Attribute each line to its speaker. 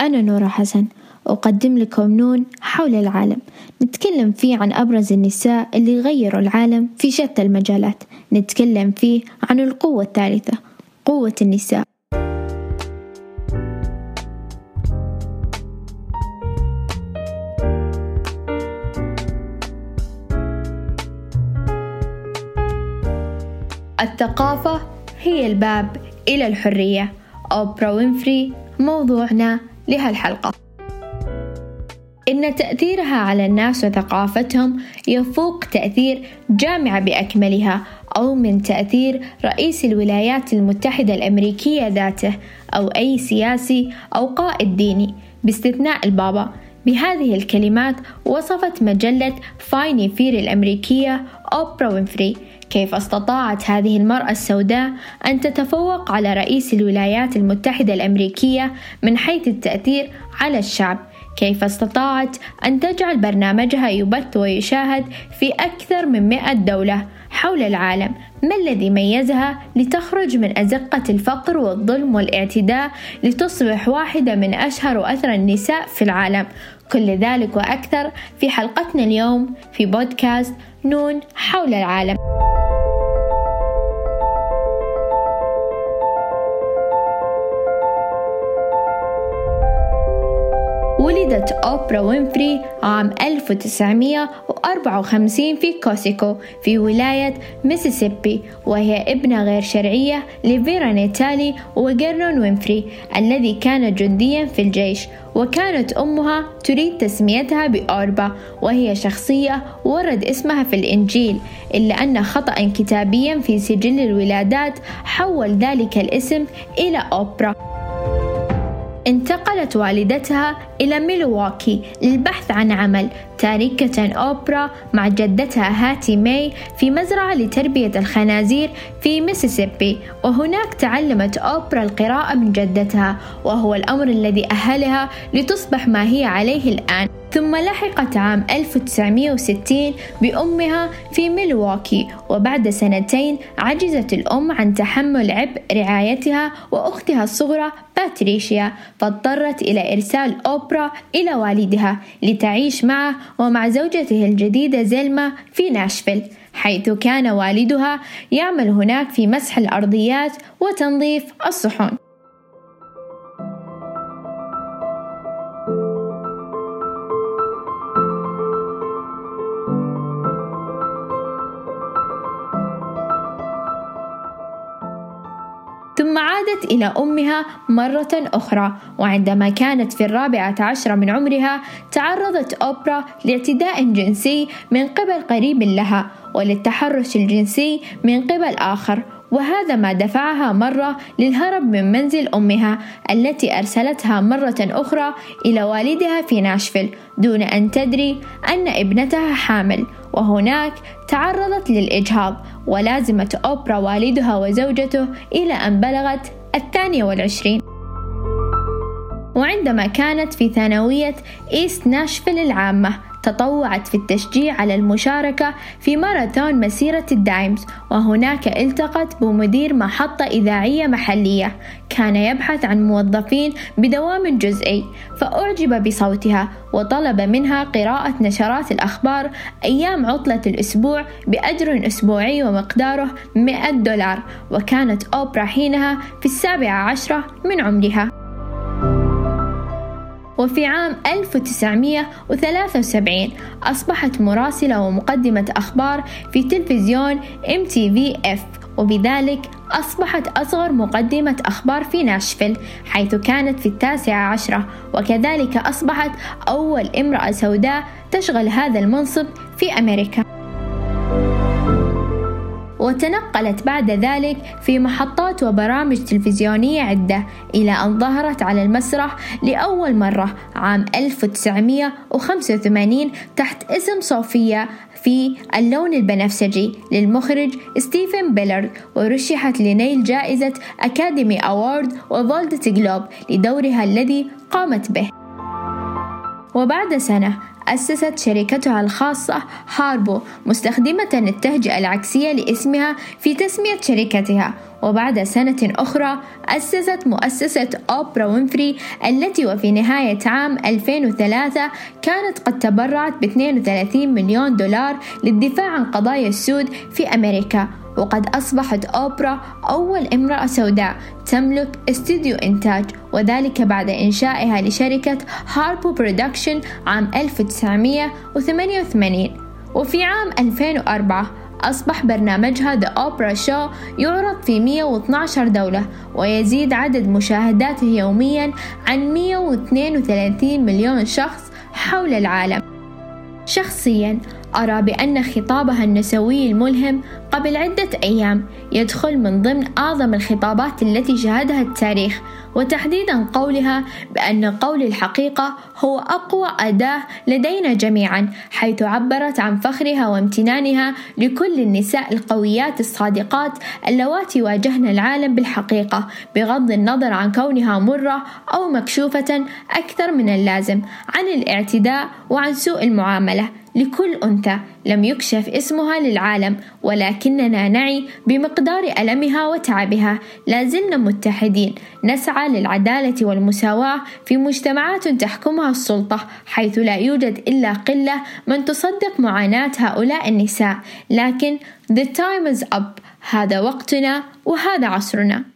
Speaker 1: أنا نورة حسن. أقدم لكم نون حول العالم. نتكلم فيه عن أبرز النساء اللي غيروا العالم في شتى المجالات. نتكلم فيه عن القوة الثالثة قوة النساء. الثقافة هي الباب إلى الحرية. أوبرا وينفري موضوعنا لهالحلقة إن تأثيرها على الناس وثقافتهم يفوق تأثير جامعة بأكملها أو من تأثير رئيس الولايات المتحدة الأمريكية ذاته أو أي سياسي أو قائد ديني. باستثناء البابا بهذه الكلمات وصفت مجلة Vanity Fair الأمريكية أوبرا وينفري كيف استطاعت هذه المرأة السوداء أن تتفوق على رئيس الولايات المتحدة الأمريكية من حيث التأثير على الشعب؟ كيف استطاعت أن تجعل برنامجها يبث ويشاهد في أكثر من مئة دولة حول العالم؟ ما الذي ميزها لتخرج من أزقة الفقر والظلم والاعتداء لتصبح واحدة من أشهر وأثرى النساء في العالم؟ كل ذلك وأكثر في حلقتنا اليوم في بودكاست نون حول العالم. ولدت أوبرا وينفري عام 1954 في كوسيوسكو في ولاية ميسيسيبي وهي ابنة غير شرعية لفيرنيتا لي وفيرنون وينفري الذي كان جنديا في الجيش وكانت أمها تريد تسميتها بأوربا وهي شخصية ورد اسمها في الإنجيل إلا أن خطأ كتابيا في سجل الولادات حول ذلك الاسم إلى أوبرا. انتقلت والدتها إلى ميلواكي للبحث عن عمل تاركة أوبرا مع جدتها هاتي ماي في مزرعة لتربية الخنازير في ميسيسيبي. وهناك تعلمت أوبرا القراءة من جدتها وهو الأمر الذي أهلها لتصبح ما هي عليه الآن. ثم لحقت عام 1960 بأمها في ميلواكي وبعد سنتين عجزت الأم عن تحمل عبء رعايتها وأختها الصغرى باتريشيا فاضطرت إلى إرسال أوبرا إلى والدها لتعيش معه ومع زوجته الجديدة زيلما في ناشفيل حيث كان والدها يعمل هناك في مسح الأرضيات وتنظيف الصحون. عادت إلى أمها مرة أخرى وعندما كانت في الرابعة عشرة من عمرها تعرضت أوبرا لاعتداء جنسي من قبل قريب لها وللتحرش الجنسي من قبل آخر. وهذا ما دفعها مرة للهرب من منزل أمها التي أرسلتها مرة أخرى إلى والدها في ناشفيل دون أن تدري أن ابنتها حامل. وهناك تعرضت للإجهاض ولازمت أوبرا والدها وزوجته إلى أن بلغت الثانية والعشرين. وعندما كانت في ثانوية إيست ناشفيل العامة تطوعت في التشجيع على المشاركة في ماراثون مسيرة الدايمز وهناك التقت بمدير محطة إذاعية محلية. كان يبحث عن موظفين بدوام جزئي فأعجب بصوتها وطلب منها قراءة نشرات الأخبار أيام عطلة الأسبوع بأجر أسبوعي ومقداره 100 دولار وكانت أوبرا حينها في السابعة عشرة من عمرها. وفي عام 1973 أصبحت مراسلة ومقدمة أخبار في تلفزيون MTV-F وبذلك أصبحت أصغر مقدمة أخبار في ناشفيل حيث كانت في التاسعة عشرة. وكذلك أصبحت أول امرأة سوداء تشغل هذا المنصب في أمريكا. وتنقلت بعد ذلك في محطات وبرامج تلفزيونية عدة إلى أن ظهرت على المسرح لأول مرة عام 1985 تحت اسم صوفيا في اللون البنفسجي للمخرج ستيفن سبيلبرغ ورشحت لنيل جائزة Academy Award و Golden Globe لدورها الذي قامت به. وبعد سنة أسست شركتها الخاصة هاربو مستخدمة التهجئة العكسية لاسمها في تسمية شركتها. وبعد سنة أخرى أسست مؤسسة أوبرا وينفري التي وفي نهاية عام 2003 كانت قد تبرعت ب 32 مليون دولار للدفاع عن قضايا السود في أمريكا. وقد أصبحت أوبرا أول امرأة سوداء تملك استديو إنتاج وذلك بعد إنشائها لشركة هاربو production عام 1988 وفي عام 2004 أصبح برنامجها The Oprah Show يعرض في 112 دولة ويزيد عدد مشاهداته يوميا عن 132 مليون شخص حول العالم. شخصيا أرى بأن خطابها النسوي الملهم قبل عدة أيام يدخل من ضمن أعظم الخطابات التي شهدها التاريخ وتحديدا قولها بأن قول الحقيقة هو أقوى أداة لدينا جميعا حيث عبرت عن فخرها وامتنانها لكل النساء القويات الصادقات اللواتي واجهن العالم بالحقيقة بغض النظر عن كونها مرة أو مكشوفة أكثر من اللازم عن الاعتداء وعن سوء المعاملة. لكل أنثى لم يكشف اسمها للعالم ولكننا نعي بمقدار ألمها وتعبها. لازلنا متحدين. نسعى للعدالة والمساواة في مجتمعات تحكمها السلطة حيث لا يوجد إلا قلة من تصدق معاناة هؤلاء النساء. لكن the time is up. هذا وقتنا وهذا عصرنا.